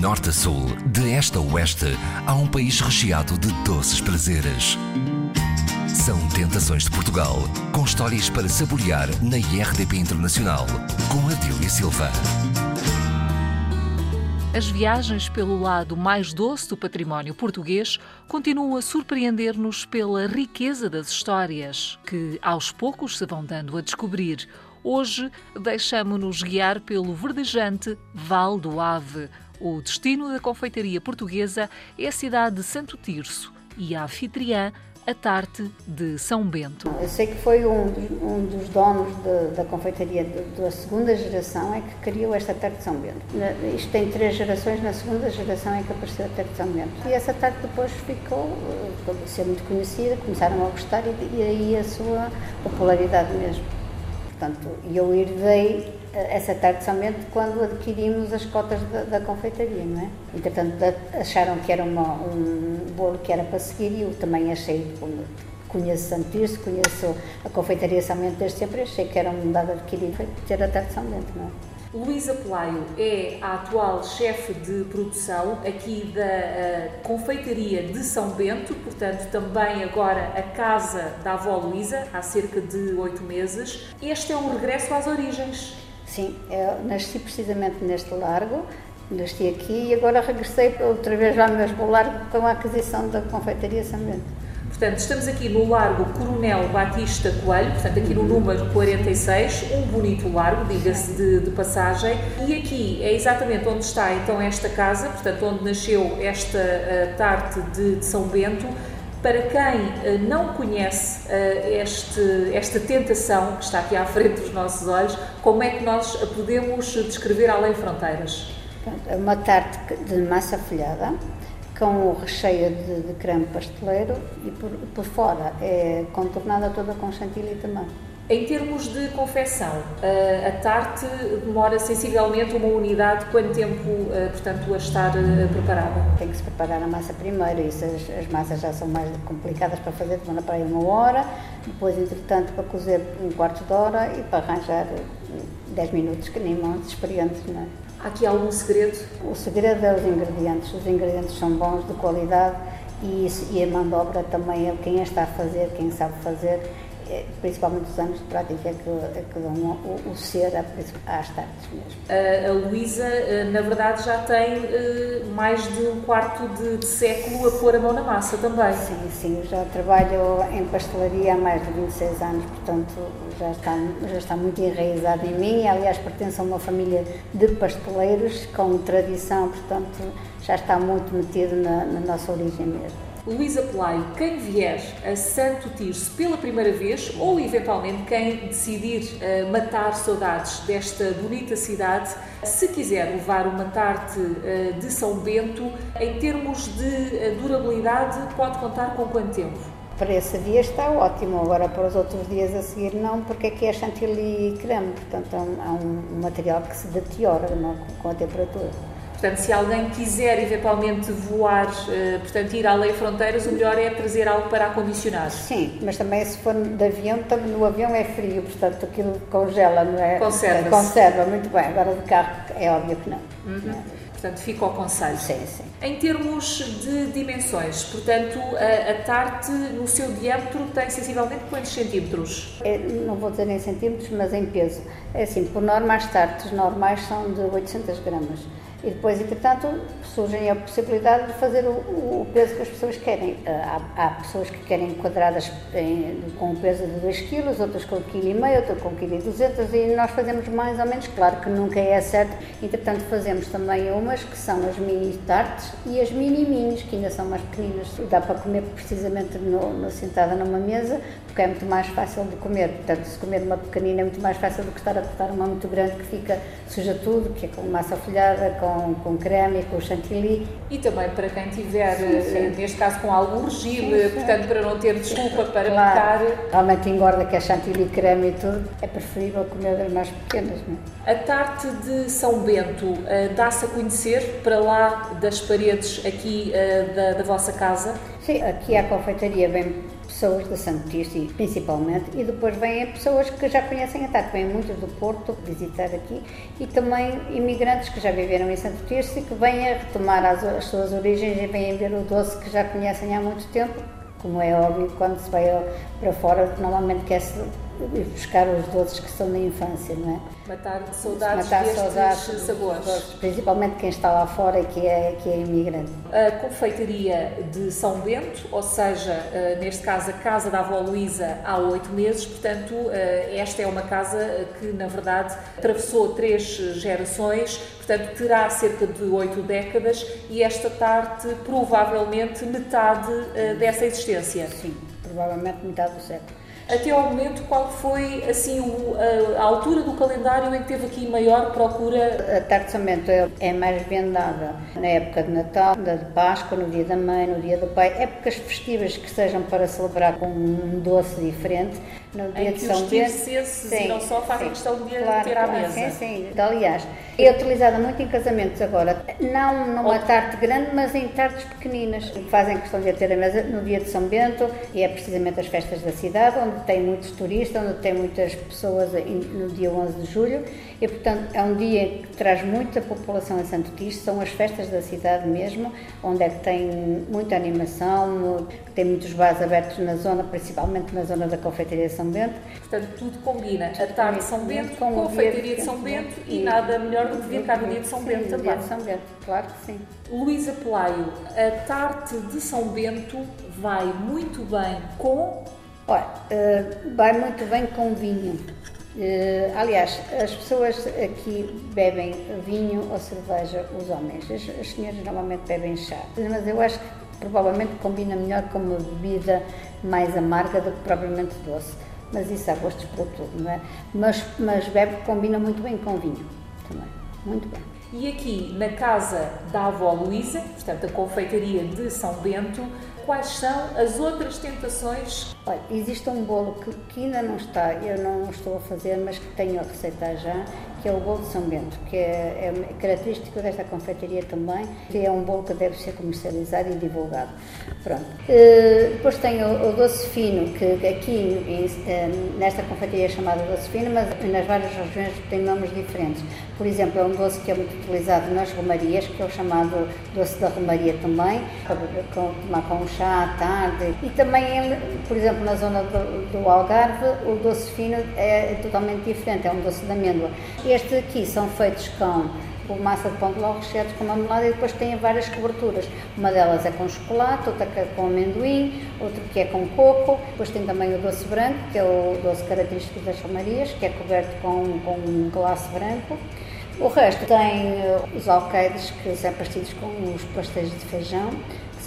norte a sul, de este a oeste, há um país recheado de doces prazeres. São Tentações de Portugal, com histórias para saborear na IRDP Internacional, com Adília Silva. As viagens pelo lado mais doce do património português continuam a surpreender-nos pela riqueza das histórias, que aos poucos se vão dando a descobrir. Hoje deixamo-nos guiar pelo verdejante Val do Ave. O destino da confeitaria portuguesa é a cidade de Santo Tirso e a anfitriã a tarte de São Bento. Eu sei que foi um, um dos donos de, da confeitaria da segunda geração é que criou esta tarte de São Bento. Isto tem três gerações, na segunda geração é que apareceu a tarte de São Bento. E essa tarte depois ficou, ficou a ser muito conhecida, começaram a gostar e, e aí a sua popularidade mesmo. Portanto, eu herdei essa tarde de São Bento quando adquirimos as cotas da, da confeitaria, não é? Entretanto, acharam que era uma, um bolo que era para seguir e eu também achei, conheço Santirce, conheço a confeitaria São Bento desde sempre, achei que era um dado adquirido ter a tarde de São Bento, não é? Luísa Pelaio é a atual chefe de produção aqui da uh, Confeitaria de São Bento, portanto, também agora a casa da avó Luísa, há cerca de oito meses. Este é um regresso às origens. Sim, eu nasci precisamente neste largo, nasci aqui e agora regressei outra vez ao mesmo largo com a aquisição da Confeitaria São Bento. Portanto, estamos aqui no Largo Coronel Batista Coelho, portanto, aqui no número 46, um bonito largo, diga-se de, de, passagem. E aqui é exatamente onde está então esta casa, portanto, onde nasceu esta uh, tarte de, de São Bento. Para quem uh, não conhece uh, este, esta tentação que está aqui à frente dos nossos olhos, como é que nós a podemos descrever além fronteiras? É uma tarte de massa folhada, com o recheio de, de creme pasteleiro e por, por, fora é contornada toda com chantilly também. Em termos de confecção, a tarte demora sensivelmente uma unidade, quanto tempo, portanto, a estar preparada? Tem que se preparar a massa primeiro, isso as, as massas já são mais complicadas para fazer, demora para aí uma hora, depois, entretanto, para cozer um quarto de hora e para arranjar 10 minutos, que nem mãos experientes, não é? Há aqui algum segredo? O segredo é os ingredientes. Os ingredientes são bons, de qualidade e, e a mão de obra também é quem a está a fazer, quem sabe fazer é, principalmente os anos de prática é que, é que dão o, o, ser às tardes mesmo. A, a Luísa, eh, na verdade, já tem uh, mais de um quarto de, de, século a pôr a mão na massa também. Sim, sim, já trabalho em pastelaria há mais de 26 anos, portanto já está, já está muito enraizado em mim. Aliás, pertenço a uma família de pasteleiros com tradição, portanto já está muito metido na, na nossa origem mesmo. Luísa Pelaio, quem vier a Santo Tirso pela primeira vez ou eventualmente quem decidir uh, matar saudades desta bonita cidade, se quiser levar uma tarte uh, de São Bento, em termos de uh, durabilidade, pode contar com quanto tempo? Para esse dia está ótimo, agora para os outros dias a seguir não, porque aqui é chantilly creme, portanto é um, é um material que se deteriora não, com a temperatura. Portanto, se alguém quiser eventualmente voar, uh, portanto, ir além fronteiras, o melhor é trazer algo para acondicionar. Sim, mas também se for de avião, no avião é frio, portanto aquilo congela, não é? Conserva. Conserva, muito bem. Agora de carro é óbvio que não. Uhum. Portanto, fica ao conselho. Sim, sim. Em termos de dimensões, portanto, a, a tarte no seu diâmetro tem sensivelmente quantos centímetros? É, não vou dizer em centímetros, mas em peso. É assim, por norma, as tartes normais são de 800 gramas. E depois, entretanto, surge a possibilidade de fazer o, o peso que as pessoas querem. Ah, há, há pessoas que querem quadradas em, com o peso de 2 kg, outras com 1,5 kg, outras com 1,2 kg e nós fazemos mais ou menos, claro que nunca é certo. Entretanto, fazemos também umas que são as mini tartes e as mini minis, que ainda são mais pequeninas. Dá para comer precisamente no, no, sentada numa mesa, porque é muito mais fácil de comer. Portanto, se comer uma pequenina é muito mais fácil do que estar a cortar uma muito grande que fica suja tudo, que é com massa folhada, com com, creme com chantilly. E também para quem tiver, sim, sim. Eh, neste caso, com algum regime, portanto, para não ter desculpa para claro. Realmente engorda que é chantilly, creme e tudo, é preferível comer das mais pequenas. Não é? A tarte de São Bento uh, dá-se a conhecer para lá das paredes aqui uh, da, da vossa casa? Sim, aqui a confeitaria vem pessoas da Santo Tirso, principalmente, e depois vêm pessoas que já conhecem a TAC, vêm muitas do Porto visitar aqui, e também imigrantes que já viveram em Santo Tirso e que vêm a retomar as, as suas origens e vêm ver o doce que já conhecem há muito tempo, como é óbvio, quando se vai para fora, normalmente quer-se ir buscar os doces que são da infância, não é? Matar saudades Matar destes saudades, sabores. Doces, principalmente quem está lá fora e que é, que é imigrante. A confeitaria de São Bento, ou seja, eh, neste caso a casa da avó Luísa há oito meses, portanto eh, esta é uma casa que na verdade atravessou três gerações, portanto terá cerca de oito décadas e esta tarte provavelmente metade eh, dessa existência. Sim, provavelmente metade do século até ao momento, qual foi assim o, a, a, altura do calendário em que teve aqui maior procura? A tarte de é, é mais vendada na época de Natal, da de Páscoa, no dia da mãe, no dia do pai, épocas festivas que sejam para celebrar com um doce diferente. No dia em de São Bento. Sim, não só fazem sim, questão de claro, ter à mesa. Sim, sim. Aliás, é utilizada muito em casamentos agora, não numa tarte grande, mas em tartes pequeninas. Fazem questão de ter a mesa no dia de São Bento e é precisamente as festas da cidade, onde tem muitos turistas, onde tem muitas pessoas no dia 11 de julho e, portanto, é um dia que traz muita população a Santo Tirso, são as festas da cidade mesmo, onde é que tem muita animação, tem muitos bares abertos na zona, principalmente na zona da Confeitaria São Bento. Portanto, tudo combina. A tarde de São Bento, com a Confeitaria de São Bento e, e nada melhor do que vir cá no dia de São Bento também. Dia de São Bento, claro que sim. Luísa Pelaio, a tarte de São Bento vai muito bem com Olha, uh, vai muito bem com vinho. Uh, aliás, as pessoas aqui bebem vinho ou cerveja, os homens. As, as senhoras normalmente bebem chá. Mas eu acho que provavelmente combina melhor com uma bebida mais amarga do que propriamente doce. Mas isso há gostos para tudo, não é? Mas, mas bebe, combina muito bem com vinho também. Muito bem. E aqui na casa da avó Luísa, portanto a confeitaria de São Bento, quais são as outras tentações? Olha, existe um bolo que, que, ainda não está, eu não estou a fazer, mas que tenho a receita já, que é o bolo de São Bento, que é, é característico desta confeitaria também, que é um bolo que deve ser comercializado e divulgado. Pronto. Uh, depois tem o, o, doce fino, que aqui em, nesta confeitaria é chamado doce fino, mas nas várias regiões tem nomes diferentes. Por exemplo, é um doce que é muito utilizado nas romarias, que é o chamado doce da romaria também, para tomar com um chá à tarde. E também, por exemplo, na zona do, do Algarve, o doce fino é, totalmente diferente, é um doce de amêndoa. Estes aqui são feitos com massa de pão de ló recheados com marmelada e depois têm várias coberturas. Uma delas é com chocolate, outra que é com amendoim, outra que é com coco. Depois tem também o doce branco, que é o doce característico das chamarias, que é coberto com, com um glace branco. O resto tem eh, os alqueires, que são partidos com os pastéis de feijão,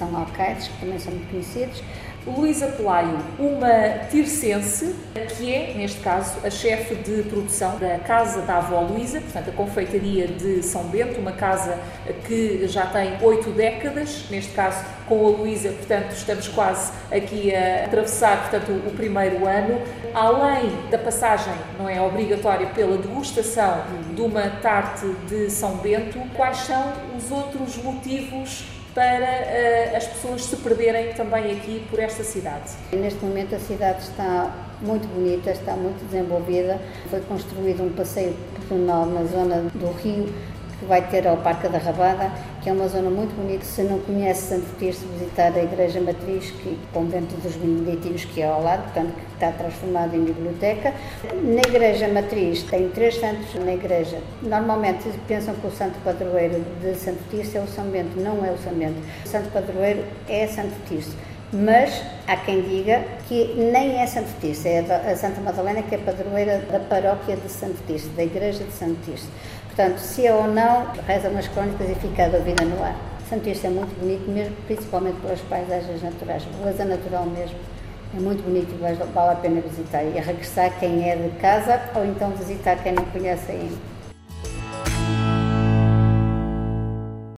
são que também são muito conhecidos. Luísa Pelaio, uma tircense, que é, neste caso, a chefe de produção da Casa da Avó Luísa, portanto, a confeitaria de São Bento, uma casa que já tem oito décadas, neste caso com a Luísa, portanto, estamos quase aqui a atravessar, portanto, o primeiro ano. Além da passagem, não é obrigatória, pela degustação de uma tarte de São Bento, quais são os outros motivos para uh, as pessoas se perderem também aqui por esta cidade. Neste momento a cidade está muito bonita, está muito desenvolvida. Foi construído um passeio pedonal na zona do Rio que vai ter ao Parque da Rabada, que é uma zona muito bonita. Se não conhece Santo Tirso, visitar a Igreja Matriz, que o convento dos Beneditinos, que é ao lado, portanto, que está transformado em biblioteca. Na Igreja Matriz tem três santos na igreja. Normalmente pensam que o santo padroeiro de Santo Tirso é o São Bento. Não é o São Bento. O santo padroeiro é Santo Tirso mas há quem diga que nem é Santo Tirso, é a Santa Madalena que é padroeira da paróquia de Santo Tirso, da igreja de Santo Tirso. Portanto, se é ou não, rezam nas crónicas e fica a dúvida no ar. Santo Isto é muito bonito, mesmo, principalmente pelas paisagens naturais, beleza natural mesmo. É muito bonito e vale a pena visitar. E regressar quem é de casa ou então visitar quem não conhece ainda.